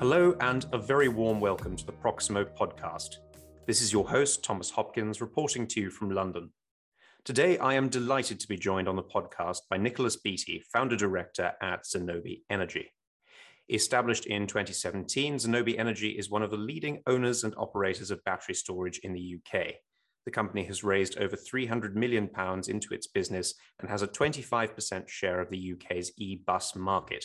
Hello, and a very warm welcome to the Proximo podcast. This is your host, Thomas Hopkins, reporting to you from London. Today, I am delighted to be joined on the podcast by Nicholas Beatty, founder director at Zenobē Energy. Established in 2017, Zenobē Energy is one of the leading owners and operators of battery storage in the UK. The company has raised over 300 million pounds into its business and has a 25% share of the UK's e-bus market.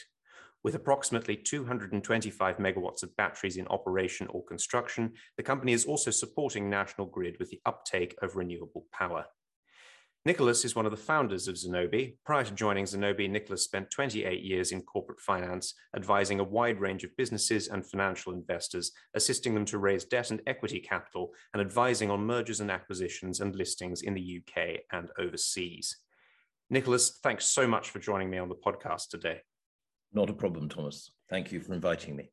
With approximately 225 megawatts of batteries in operation or construction, the company is also supporting National Grid with the uptake of renewable power. Nicholas is one of the founders of Zenobē. Prior to joining Zenobē, Nicholas spent 28 years in corporate finance, advising a wide range of businesses and financial investors, assisting them to raise debt and equity capital, and advising on mergers and acquisitions and listings in the UK and overseas. Nicholas, thanks so much for joining me on the podcast today. Not a problem, Thomas. Thank you for inviting me.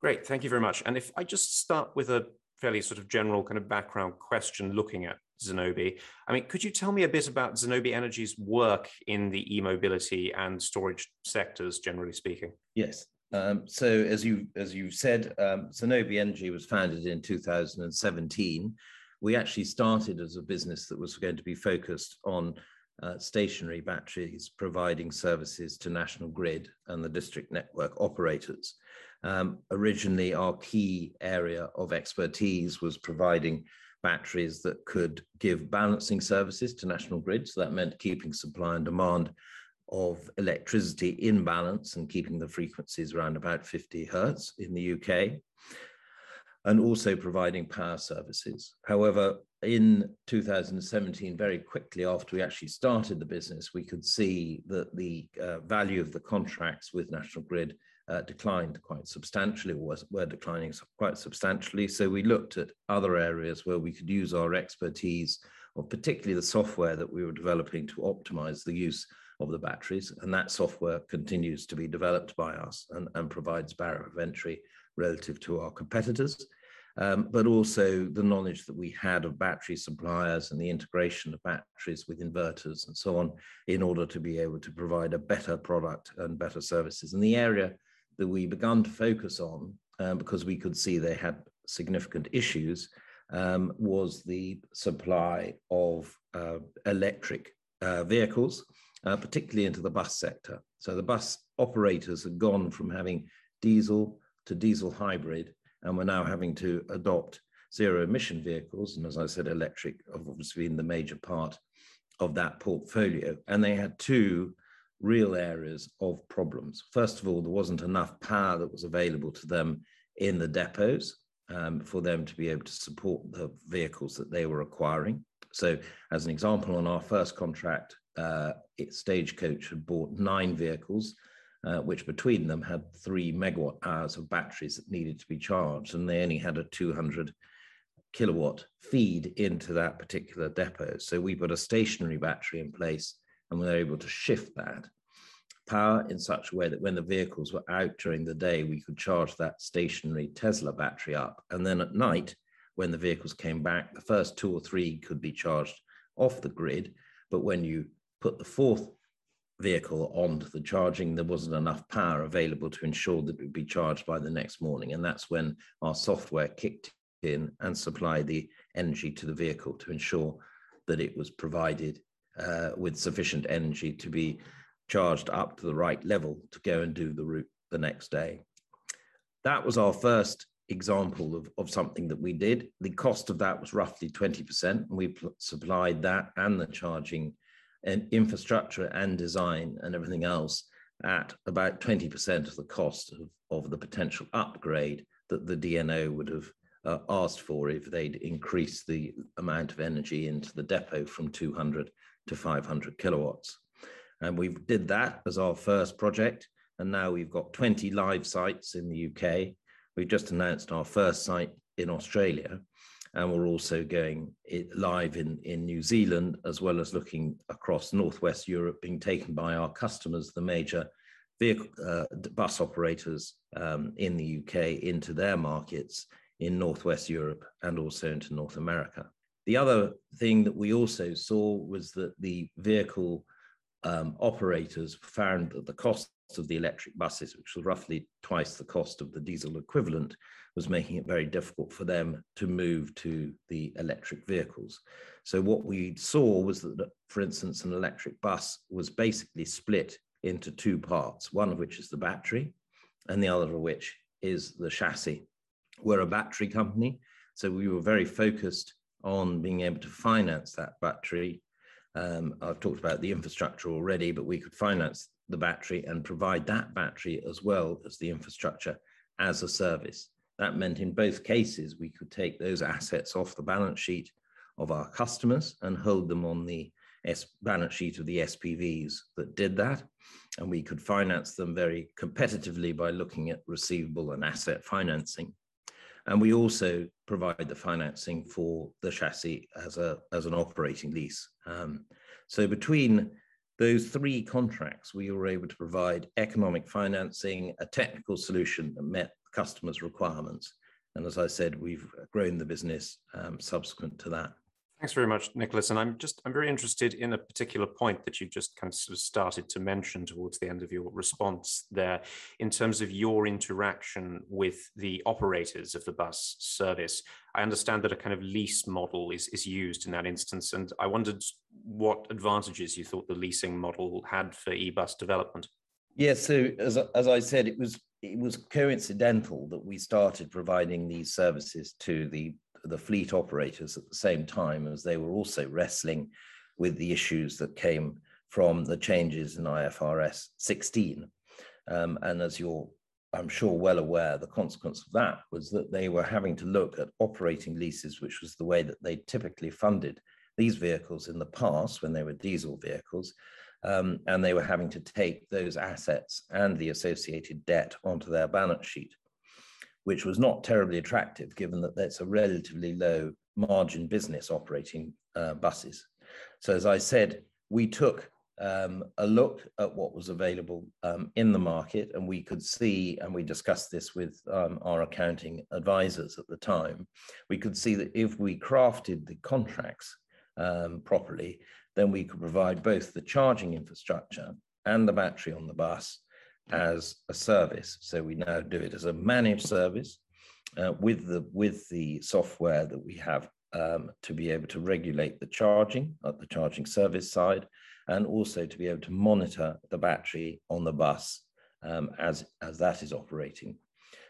Great, thank you very much. And if I just start with a fairly sort of general kind of background question looking at Zenobē. I mean, could you tell me a bit about Zenobē Energy's work in the e-mobility and storage sectors, generally speaking? Yes. Um, so as you as you said, um, Zenobē Energy was founded in 2017. We actually started as a business that was going to be focused on uh, stationary batteries providing services to National Grid and the district network operators. Um, originally, our key area of expertise was providing batteries that could give balancing services to National Grid. So that meant keeping supply and demand of electricity in balance and keeping the frequencies around about 50 hertz in the UK and also providing power services. However, in 2017, very quickly after we actually started the business, we could see that the uh, value of the contracts with National Grid uh, declined quite substantially, or was, were declining quite substantially. So we looked at other areas where we could use our expertise, or particularly the software that we were developing to optimize the use of the batteries. And that software continues to be developed by us and, and provides barrier of entry relative to our competitors um, but also the knowledge that we had of battery suppliers and the integration of batteries with inverters and so on in order to be able to provide a better product and better services. And the area that we began to focus on, um, because we could see they had significant issues, um, was the supply of uh, electric uh, vehicles, uh, particularly into the bus sector. So the bus operators had gone from having diesel to diesel hybrid and we're now having to adopt zero emission vehicles. And as I said, electric have obviously been the major part of that portfolio. And they had two real areas of problems. First of all, there wasn't enough power that was available to them in the depots um, for them to be able to support the vehicles that they were acquiring. So, as an example, on our first contract, uh, Stagecoach had bought nine vehicles uh, which between them had three megawatt hours of batteries that needed to be charged, and they only had a 200 kilowatt feed into that particular depot. So we put a stationary battery in place, and we were able to shift that power in such a way that when the vehicles were out during the day, we could charge that stationary Tesla battery up, and then at night, when the vehicles came back, the first two or three could be charged off the grid. But when you put the fourth vehicle onto the charging, there wasn't enough power available to ensure that it would be charged by the next morning. And that's when our software kicked in and supplied the energy to the vehicle to ensure that it was provided uh, with sufficient energy to be charged up to the right level to go and do the route the next day. That was our first example of, of something that we did. The cost of that was roughly 20%, and we supplied that and the charging and infrastructure and design and everything else at about 20% of the cost of, of the potential upgrade that the DNO would have uh, asked for if they'd increased the amount of energy into the depot from 200 to 500 kilowatts. And we did that as our first project. And now we've got 20 live sites in the UK. We've just announced our first site in Australia and we're also going live in, in New Zealand, as well as looking across Northwest Europe, being taken by our customers, the major vehicle uh, bus operators um, in the UK, into their markets in Northwest Europe and also into North America. The other thing that we also saw was that the vehicle um, operators found that the cost of the electric buses, which was roughly twice the cost of the diesel equivalent, was making it very difficult for them to move to the electric vehicles. So what we saw was that, for instance, an electric bus was basically split into two parts, one of which is the battery and the other of which is the chassis. We're a battery company, so we were very focused on being able to finance that battery. Um, I've talked about the infrastructure already, but we could finance the battery and provide that battery as well as the infrastructure as a service. That meant in both cases, we could take those assets off the balance sheet of our customers and hold them on the S balance sheet of the SPVs that did that. And we could finance them very competitively by looking at receivable and asset financing. And we also provide the financing for the chassis as, a, as an operating lease. Um, so between those three contracts, we were able to provide economic financing, a technical solution that met customers' requirements. And as I said, we've grown the business um, subsequent to that. Thanks very much, Nicholas. And I'm just I'm very interested in a particular point that you just kind of sort of started to mention towards the end of your response there, in terms of your interaction with the operators of the bus service. I understand that a kind of lease model is is used in that instance, and I wondered what advantages you thought the leasing model had for e-bus development. Yes, yeah, so as as I said, it was it was coincidental that we started providing these services to the the fleet operators at the same time as they were also wrestling with the issues that came from the changes in IFRS 16. Um, and as you're, I'm sure, well aware, the consequence of that was that they were having to look at operating leases, which was the way that they typically funded these vehicles in the past when they were diesel vehicles. Um, and they were having to take those assets and the associated debt onto their balance sheet which was not terribly attractive given that that's a relatively low margin business operating uh, buses. So as I said, we took um, a look at what was available um, in the market and we could see, and we discussed this with um, our accounting advisors at the time, we could see that if we crafted the contracts um, properly, then we could provide both the charging infrastructure and the battery on the bus as a service. So we now do it as a managed service uh, with the with the software that we have um, to be able to regulate the charging at the charging service side, and also to be able to monitor the battery on the bus um, as as that is operating.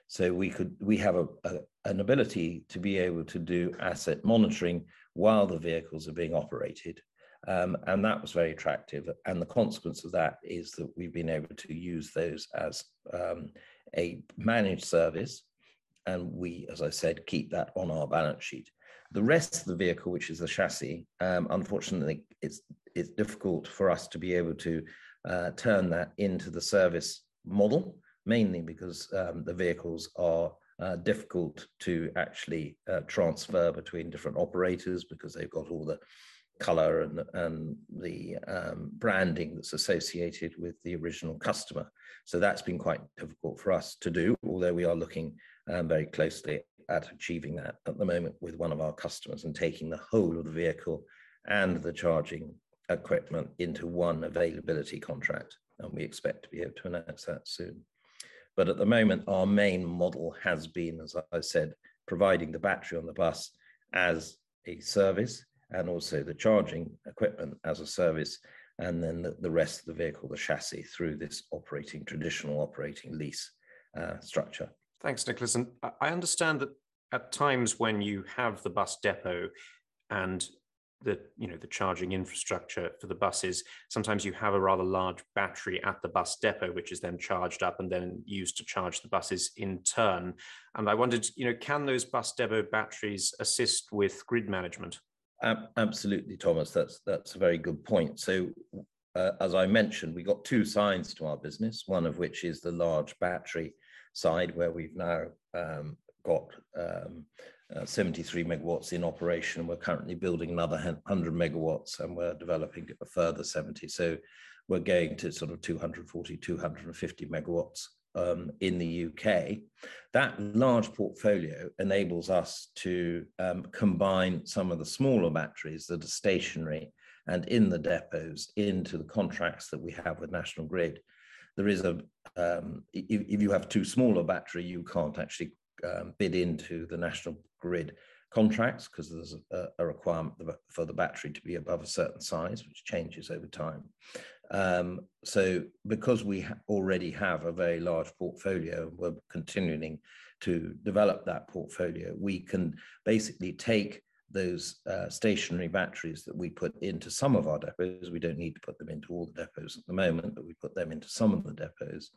So we could we have a, a, an ability to be able to do asset monitoring while the vehicles are being operated um, and that was very attractive. And the consequence of that is that we've been able to use those as um, a managed service. And we, as I said, keep that on our balance sheet. The rest of the vehicle, which is the chassis, um, unfortunately, it's, it's difficult for us to be able to uh, turn that into the service model, mainly because um, the vehicles are uh, difficult to actually uh, transfer between different operators because they've got all the color and, and the um, branding that's associated with the original customer. So that's been quite difficult for us to do, although we are looking um, very closely at achieving that at the moment with one of our customers and taking the whole of the vehicle and the charging equipment into one availability contract. And we expect to be able to announce that soon. But at the moment, our main model has been, as I said, providing the battery on the bus as a service and also the charging equipment as a service, and then the, the rest of the vehicle, the chassis, through this operating traditional operating lease uh, structure. Thanks, Nicholas. And I understand that at times when you have the bus depot and the you know the charging infrastructure for the buses sometimes you have a rather large battery at the bus depot which is then charged up and then used to charge the buses in turn and i wondered you know can those bus depot batteries assist with grid management absolutely, Thomas. That's that's a very good point. So, uh, as I mentioned, we got two sides to our business. One of which is the large battery side, where we've now um, got um, uh, 73 megawatts in operation. We're currently building another 100 megawatts, and we're developing a further 70. So, we're going to sort of 240, 250 megawatts um, in the UK, that large portfolio enables us to um, combine some of the smaller batteries that are stationary and in the depots into the contracts that we have with National Grid. there is a um, if, if, you have too small a battery, you can't actually um, bid into the national grid contracts because there's a, a, requirement for the battery to be above a certain size, which changes over time. Um, so because we ha already have a very large portfolio, we're continuing to develop that portfolio, we can basically take those uh, stationary batteries that we put into some of our depots. We don't need to put them into all the depots at the moment, but we put them into some of the depots.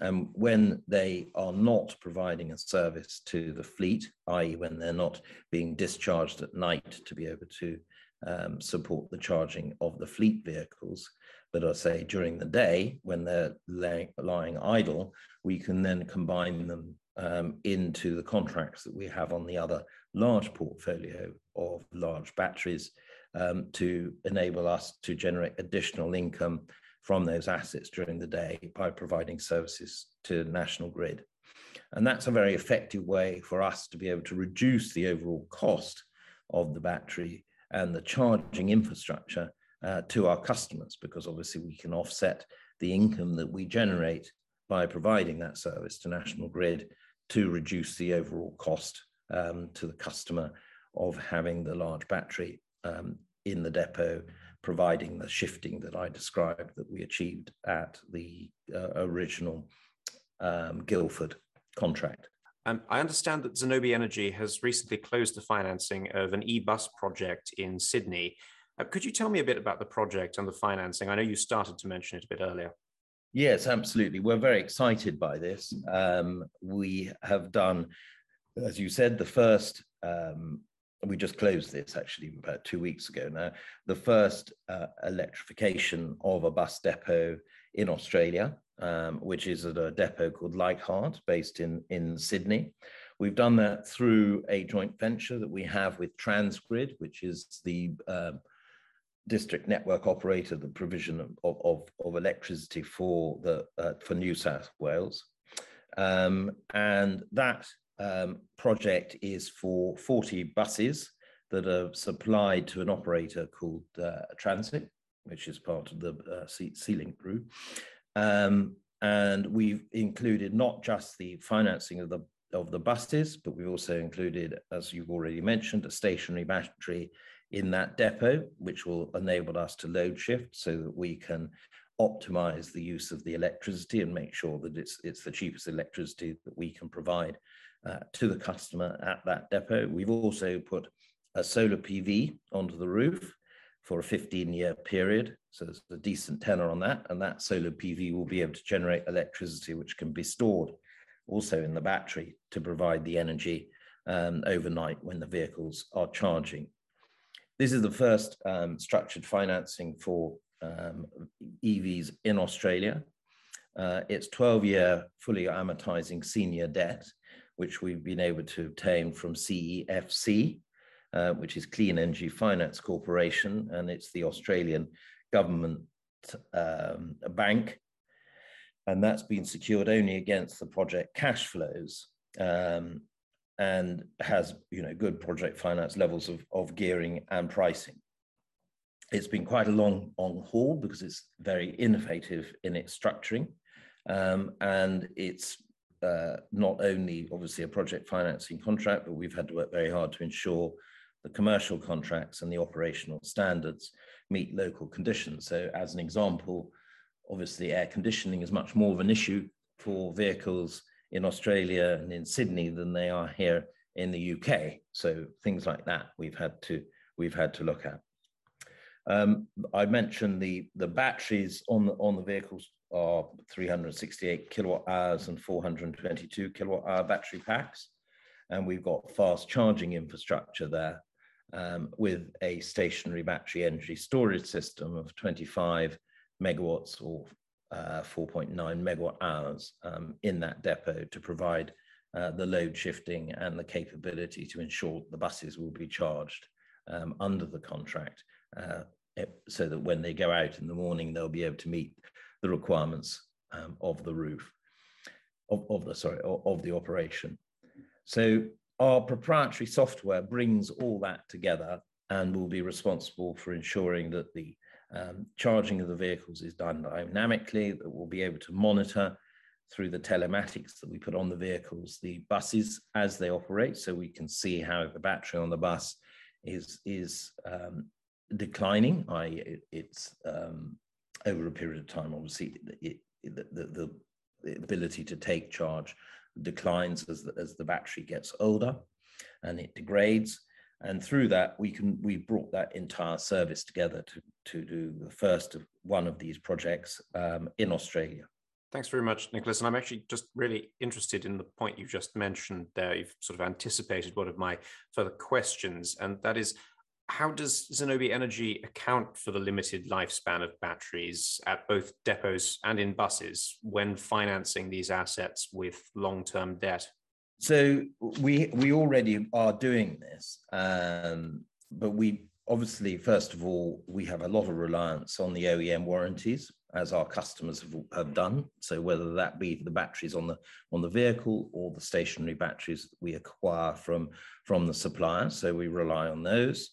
And when they are not providing a service to the fleet, i.e. when they're not being discharged at night to be able to um, support the charging of the fleet vehicles, but I say during the day when they're lay, lying idle, we can then combine them um, into the contracts that we have on the other large portfolio of large batteries um, to enable us to generate additional income from those assets during the day by providing services to National Grid. And that's a very effective way for us to be able to reduce the overall cost of the battery and the charging infrastructure uh, to our customers, because obviously we can offset the income that we generate by providing that service to National Grid to reduce the overall cost um, to the customer of having the large battery um, in the depot, providing the shifting that I described that we achieved at the uh, original um, Guildford contract. Um, I understand that Zenobē Energy has recently closed the financing of an e-bus project in Sydney. Uh, could you tell me a bit about the project and the financing? I know you started to mention it a bit earlier. Yes, absolutely. We're very excited by this. Um, we have done, as you said, the first, um, we just closed this actually about two weeks ago now, the first uh, electrification of a bus depot in Australia, um, which is at a depot called Leichhardt based in, in Sydney. We've done that through a joint venture that we have with Transgrid, which is the uh, district network operator the provision of, of, of electricity for the uh, for New South Wales. Um, and that um, project is for 40 buses that are supplied to an operator called uh, Transit, which is part of the uh, Sealink Group. Um, and we've included not just the financing of the of the buses, but we've also included, as you've already mentioned, a stationary battery in that depot, which will enable us to load shift so that we can optimize the use of the electricity and make sure that it's, it's the cheapest electricity that we can provide uh, to the customer at that depot. We've also put a solar PV onto the roof for a 15 year period. So there's a decent tenor on that. And that solar PV will be able to generate electricity, which can be stored also in the battery to provide the energy um, overnight when the vehicles are charging. This is the first um, structured financing for um, EVs in Australia. Uh, it's 12 year fully amortizing senior debt, which we've been able to obtain from CEFC, uh, which is Clean Energy Finance Corporation, and it's the Australian government um, bank. And that's been secured only against the project cash flows. Um, and has you know good project finance levels of, of gearing and pricing. It's been quite a long on haul because it's very innovative in its structuring, um, and it's uh, not only obviously a project financing contract, but we've had to work very hard to ensure the commercial contracts and the operational standards meet local conditions. So, as an example, obviously air conditioning is much more of an issue for vehicles in Australia and in Sydney than they are here in the UK. So things like that we've had to we've had to look at. Um, I mentioned the the batteries on the on the vehicles are 368 kilowatt hours and 422 kilowatt hour battery packs, and we've got fast charging infrastructure there um, with a stationary battery energy storage system of 25 megawatts or uh, 4.9 megawatt hours um, in that depot to provide uh, the load shifting and the capability to ensure the buses will be charged um, under the contract uh, so that when they go out in the morning, they'll be able to meet the requirements um, of the roof, of, of the, sorry, of, of the operation. So our proprietary software brings all that together and will be responsible for ensuring that the Um, charging of the vehicles is done dynamically, that we'll be able to monitor through the telematics that we put on the vehicles, the buses as they operate, so we can see how the battery on the bus is is um, declining, i.e., it, it's um, over a period of time. Obviously, it, it, the, the, the, ability to take charge declines as the, as the battery gets older, and it degrades. And through that, we can we brought that entire service together to to do the first of one of these projects um, in Australia. Thanks very much, Nicholas. And I'm actually just really interested in the point you just mentioned there. You've sort of anticipated one of my further questions, and that is how does Zenobē Energy account for the limited lifespan of batteries at both depots and in buses when financing these assets with long term debt? So we we already are doing this, um, but we obviously first of all we have a lot of reliance on the OEM warranties as our customers have, have done. So whether that be the batteries on the on the vehicle or the stationary batteries we acquire from from the supplier, so we rely on those.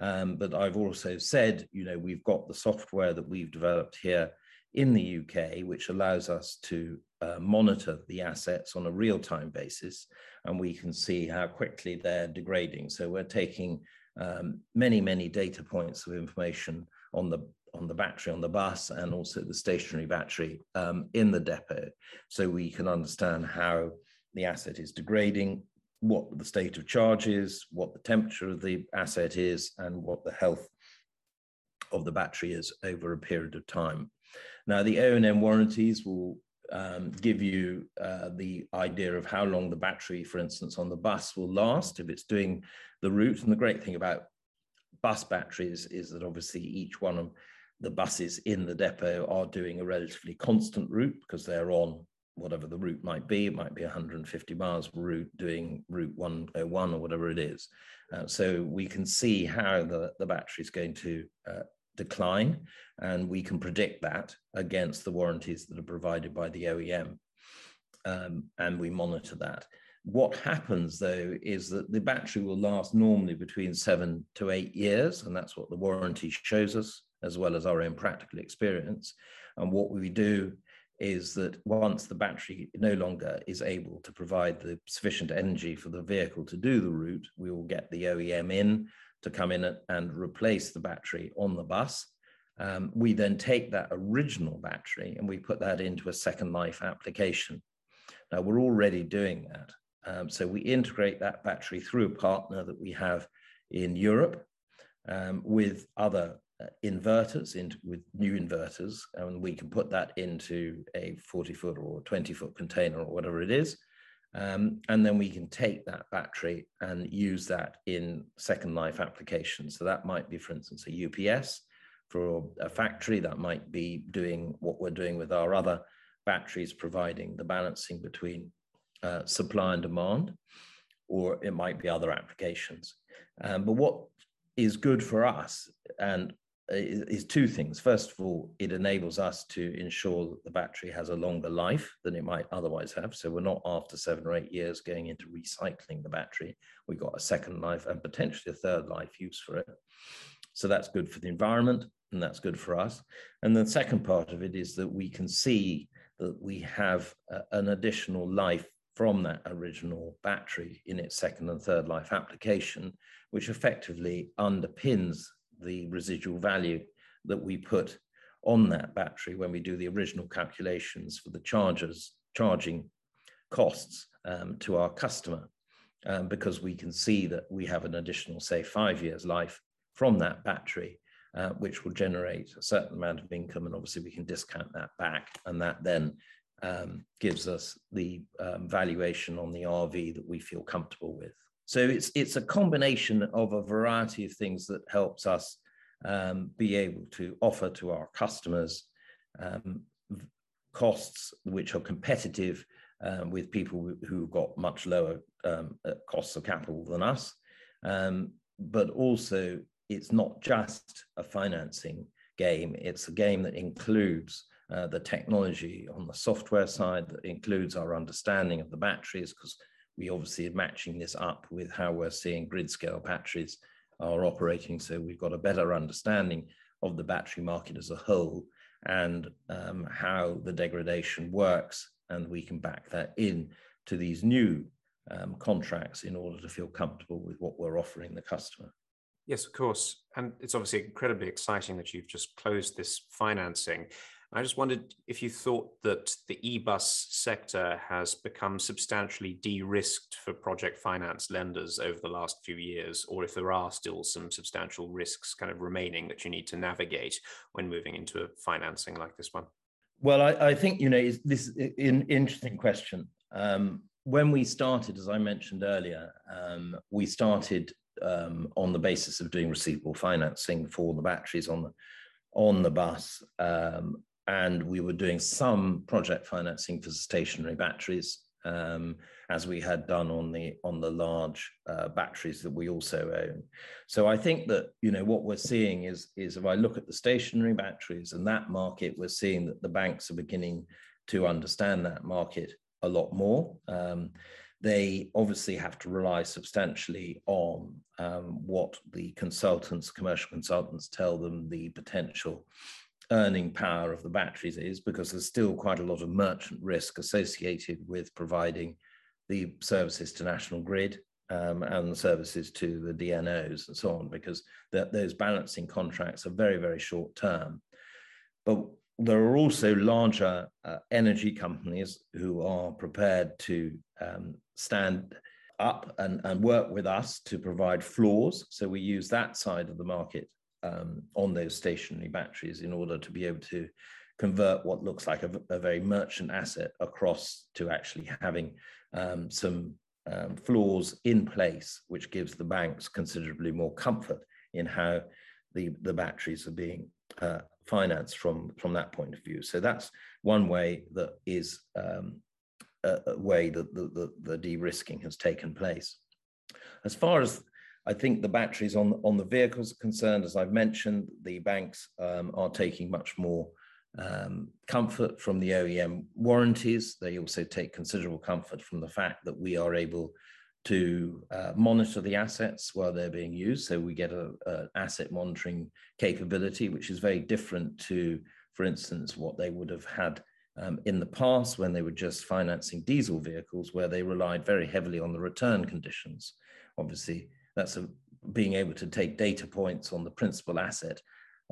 Um, but I've also said, you know, we've got the software that we've developed here in the UK, which allows us to uh, monitor the assets on a real time basis, and we can see how quickly they're degrading. So we're taking um, many, many data points of information on the on the battery on the bus and also the stationary battery um, in the depot, so we can understand how the asset is degrading, what the state of charge is, what the temperature of the asset is, and what the health of the battery is over a period of time. Now, the OEM warranties will um, give you uh, the idea of how long the battery, for instance, on the bus will last if it's doing the route. And the great thing about bus batteries is that obviously each one of the buses in the depot are doing a relatively constant route because they're on whatever the route might be. It might be 150 miles route doing route 101 or whatever it is. Uh, so we can see how the, the battery is going to uh, decline, and we can predict that against the warranties that are provided by the OEM. Um, and we monitor that. What happens though is that the battery will last normally between seven to eight years, and that's what the warranty shows us, as well as our own practical experience. And what we do is that once the battery no longer is able to provide the sufficient energy for the vehicle to do the route, we will get the OEM in to come in and replace the battery on the bus. Um, we then take that original battery and we put that into a second life application. Now, we're already doing that. Um, so we integrate that battery through a partner that we have in Europe um, with other uh, inverters with new inverters and we can put that into a 40 foot or 20 foot container or whatever it is um, and then we can take that battery and use that in second life applications. So that might be for instance a ups for a factory. That might be doing what we're doing with our other batteries providing the balancing between uh, supply and demand or it might be other applications. Um, but what is good for us and is, two things. First of all, it enables us to ensure that the battery has a longer life than it might otherwise have. So we're not after seven or eight years going into recycling the battery. We've got a second life and potentially a third life use for it. So that's good for the environment and that's good for us. And the second part of it is that we can see that we have a, an additional life from that original battery in its second and third life application, which effectively underpins the residual value that we put on that battery when we do the original calculations for the chargers charging costs um, to our customer um, because we can see that we have an additional say five years life from that battery uh, which will generate a certain amount of income and obviously we can discount that back and that then um, gives us the um, valuation on the rv that we feel comfortable with so it's it's a combination of a variety of things that helps us um, be able to offer to our customers um, costs which are competitive um, with people who've got much lower um, uh, costs of capital than us. Um, but also, it's not just a financing game; it's a game that includes uh, the technology on the software side, that includes our understanding of the batteries, because we obviously are matching this up with how we're seeing grid scale batteries are operating. So we've got a better understanding of the battery market as a whole and um, how the degradation works. And we can back that in to these new um, contracts in order to feel comfortable with what we're offering the customer. Yes, of course. And it's obviously incredibly exciting that you've just closed this financing. I just wondered if you thought that the e-bus sector has become substantially de-risked for project finance lenders over the last few years, or if there are still some substantial risks kind of remaining that you need to navigate when moving into a financing like this one. Well, I, I think you know this is an interesting question. Um, when we started, as I mentioned earlier, um, we started um, on the basis of doing receivable financing for the batteries on the on the bus, um, and we were doing some project financing for stationary batteries, um, as we had done on the on the large uh, batteries that we also own. So I think that you know what we're seeing is is if I look at the stationary batteries and that market, we're seeing that the banks are beginning to understand that market a lot more. Um, they obviously have to rely substantially on um, what the consultants, commercial consultants, tell them the potential earning power of the batteries is, because there's still quite a lot of merchant risk associated with providing the services to National Grid um, and the services to the DNOs and so on, because those balancing contracts are very, very short term. But there are also larger uh, energy companies who are prepared to um, stand up and, and work with us to provide floors. So we use that side of the market um, on those stationary batteries in order to be able to convert what looks like a, a very merchant asset across to actually having um, some um, floors in place, which gives the banks considerably more comfort in how the, the batteries are being uh, financed from, from that point of view. So that's one way that is um, a, a, way that the, the, the de-risking has taken place. As far as I think the batteries on, on the vehicles are concerned, as I've mentioned, the banks um, are taking much more um, comfort from the OEM warranties. They also take considerable comfort from the fact that we are able to uh, monitor the assets while they're being used. So we get an asset monitoring capability, which is very different to, for instance, what they would have had um, in the past when they were just financing diesel vehicles, where they relied very heavily on the return conditions. Obviously, that's a, being able to take data points on the principal asset,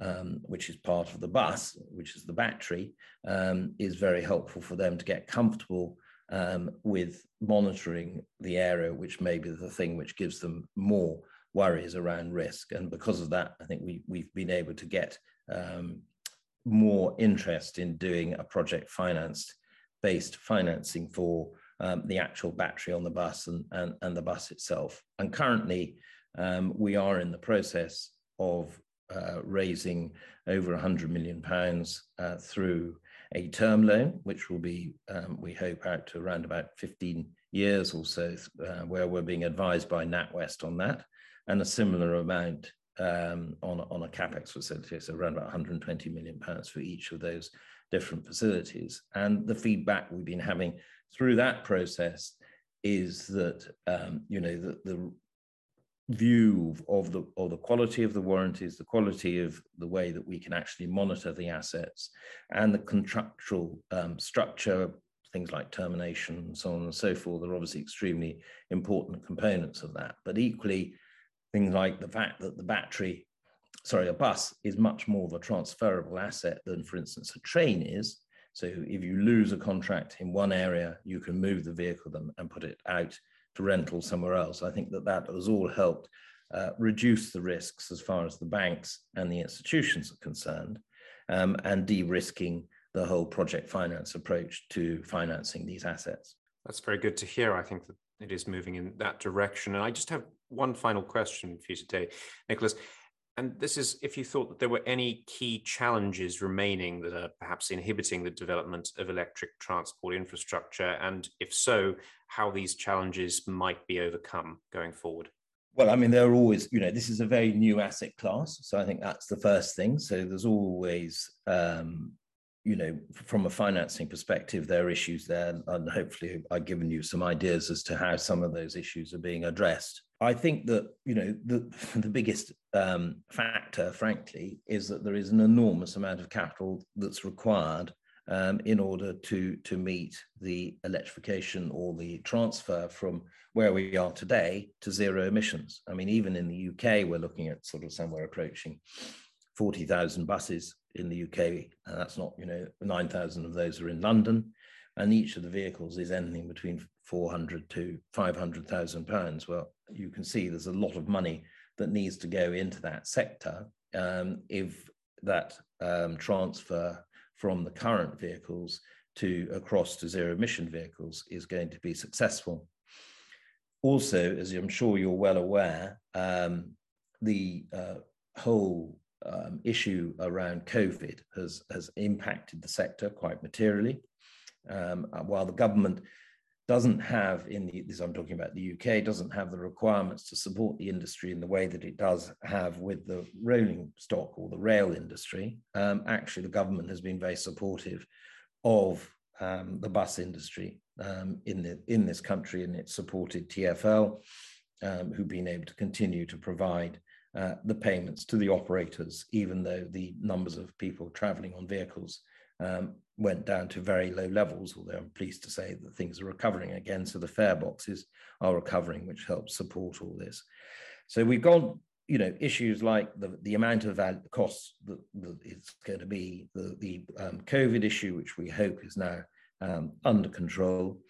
um, which is part of the bus, which is the battery, um, is very helpful for them to get comfortable um, with monitoring the area, which may be the thing which gives them more worries around risk. And because of that, I think we, we've been able to get um, more interest in doing a project financed based financing for um, the actual battery on the bus and, and, and the bus itself. And currently, um, we are in the process of uh, raising over 100 million pounds uh, through a term loan, which will be, um, we hope, out to around about 15 years or so, uh, where we're being advised by NatWest on that, and a similar amount um, on, on a capex facility, so around about 120 million pounds for each of those different facilities. And the feedback we've been having through that process is that um, you know the, the view of the or the quality of the warranties, the quality of the way that we can actually monitor the assets, and the contractual um, structure, things like termination, and so on and so forth, are obviously extremely important components of that. But equally, things like the fact that the battery, sorry, a bus is much more of a transferable asset than, for instance, a train is. So if you lose a contract in one area, you can move the vehicle them and put it out to rental somewhere else. I think that that has all helped uh, reduce the risks as far as the banks and the institutions are concerned, um, and de-risking the whole project finance approach to financing these assets. That's very good to hear. I think that it is moving in that direction. And I just have one final question for you today, Nicholas. And this is if you thought that there were any key challenges remaining that are perhaps inhibiting the development of electric transport infrastructure, and if so, how these challenges might be overcome going forward. Well, I mean, there are always, you know, this is a very new asset class. So I think that's the first thing. So there's always um, you know, from a financing perspective, there are issues there, and hopefully, I've given you some ideas as to how some of those issues are being addressed. I think that you know the the biggest um, factor, frankly, is that there is an enormous amount of capital that's required um, in order to to meet the electrification or the transfer from where we are today to zero emissions. I mean, even in the UK, we're looking at sort of somewhere approaching 40,000 buses in the UK, and that's not, you know, 9,000 of those are in London, and each of the vehicles is anything between 400 to 500,000 pounds. Well, you can see there's a lot of money that needs to go into that sector um, if that um, transfer from the current vehicles to across to zero emission vehicles is going to be successful. Also, as I'm sure you're well aware, um, the uh, whole um, issue around COVID has, has impacted the sector quite materially. Um, uh, while the government doesn't have in the this I'm talking about the UK doesn't have the requirements to support the industry in the way that it does have with the rolling stock or the rail industry. Um, actually, the government has been very supportive of um, the bus industry um, in the in this country, and it supported TfL, um, who've been able to continue to provide uh, the payments to the operators, even though the numbers of people traveling on vehicles um, went down to very low levels, although I'm pleased to say that things are recovering again. So the fare boxes are recovering, which helps support all this. So we've got, you know, issues like the, the amount of costs that, that it's going to be, the, the um, COVID issue, which we hope is now um, under control.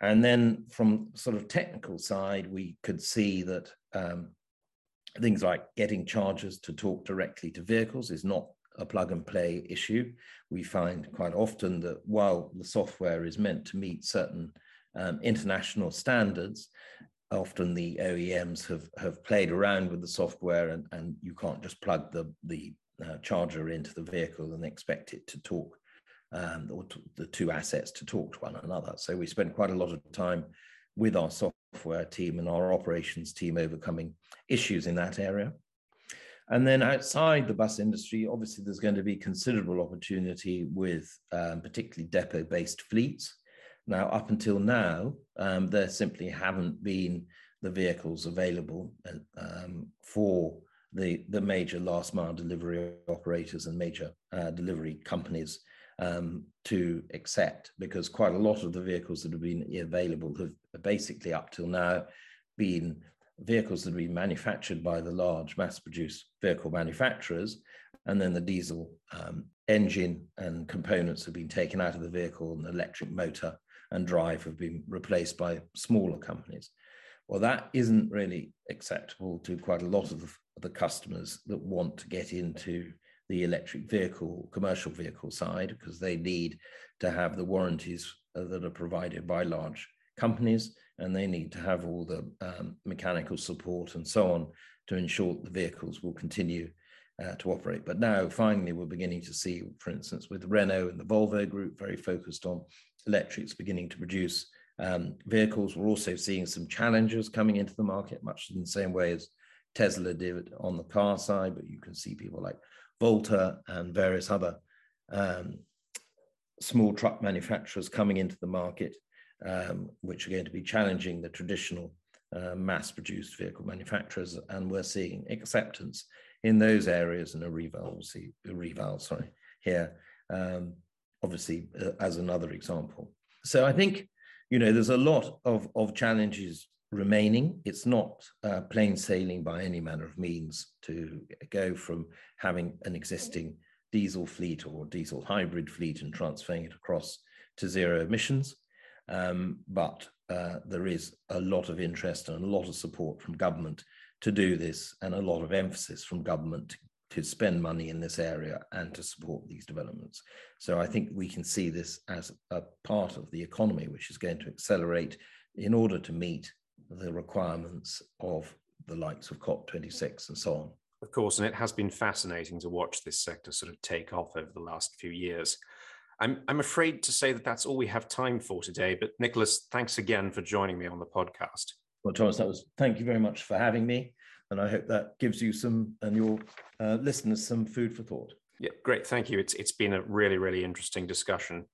And then from sort of technical side, we could see that um, things like getting chargers to talk directly to vehicles is not a plug and play issue. We find quite often that while the software is meant to meet certain um, international standards, often the OEMs have, have played around with the software and, and you can't just plug the, the uh, charger into the vehicle and expect it to talk um, or the two assets to talk to one another. So we spend quite a lot of time with our software team and our operations team overcoming issues in that area. And then outside the bus industry, obviously there's going to be considerable opportunity with um, particularly depot-based fleets. Now, up until now, um, there simply haven't been the vehicles available um, for the, the major last mile delivery operators and major uh, delivery companies um, to accept because quite a lot of the vehicles that have been available have basically up till now been vehicles that have been manufactured by the large mass-produced vehicle manufacturers, and then the diesel um, engine and components have been taken out of the vehicle, and the electric motor and drive have been replaced by smaller companies. Well, that isn't really acceptable to quite a lot of the, customers that want to get into the electric vehicle, commercial vehicle side, because they need to have the warranties that are provided by large companies, and they need to have all the um, mechanical support and so on to ensure the vehicles will continue uh, to operate. But now, finally, we're beginning to see, for instance, with Renault and the Volvo group, very focused on electrics beginning to produce um, vehicles. We're also seeing some challengers coming into the market, much in the same way as Tesla did on the car side. But you can see people like Volta and various other um, small truck manufacturers coming into the market, um, which are going to be challenging the traditional uh, mass-produced vehicle manufacturers, and we're seeing acceptance in those areas. And Arrival, obviously, Arrival, sorry, here, um, obviously, uh, as another example. So I think, you know, there's a lot of of challenges remaining. It's not uh, plain sailing by any manner of means to go from having an existing diesel fleet or diesel hybrid fleet and transferring it across to zero emissions. Um, but uh, there is a lot of interest and a lot of support from government to do this and a lot of emphasis from government to spend money in this area and to support these developments. So I think we can see this as a part of the economy, which is going to accelerate in order to meet the requirements of the likes of COP26 and so on. Of course, and it has been fascinating to watch this sector sort of take off over the last few years. I'm, I'm afraid to say that that's all we have time for today, but Nicholas, thanks again for joining me on the podcast. Well, Thomas, that was thank you very much for having me, and I hope that gives you some and your uh, listeners some food for thought. Yeah, great. Thank you. It's it's been a really really interesting discussion.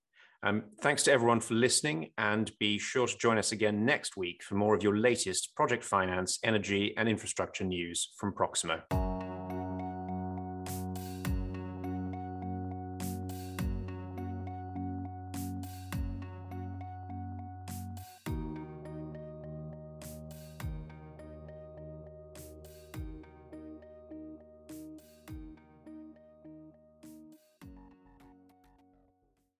Um, thanks to everyone for listening, and be sure to join us again next week for more of your latest project finance, energy, and infrastructure news from Proximo.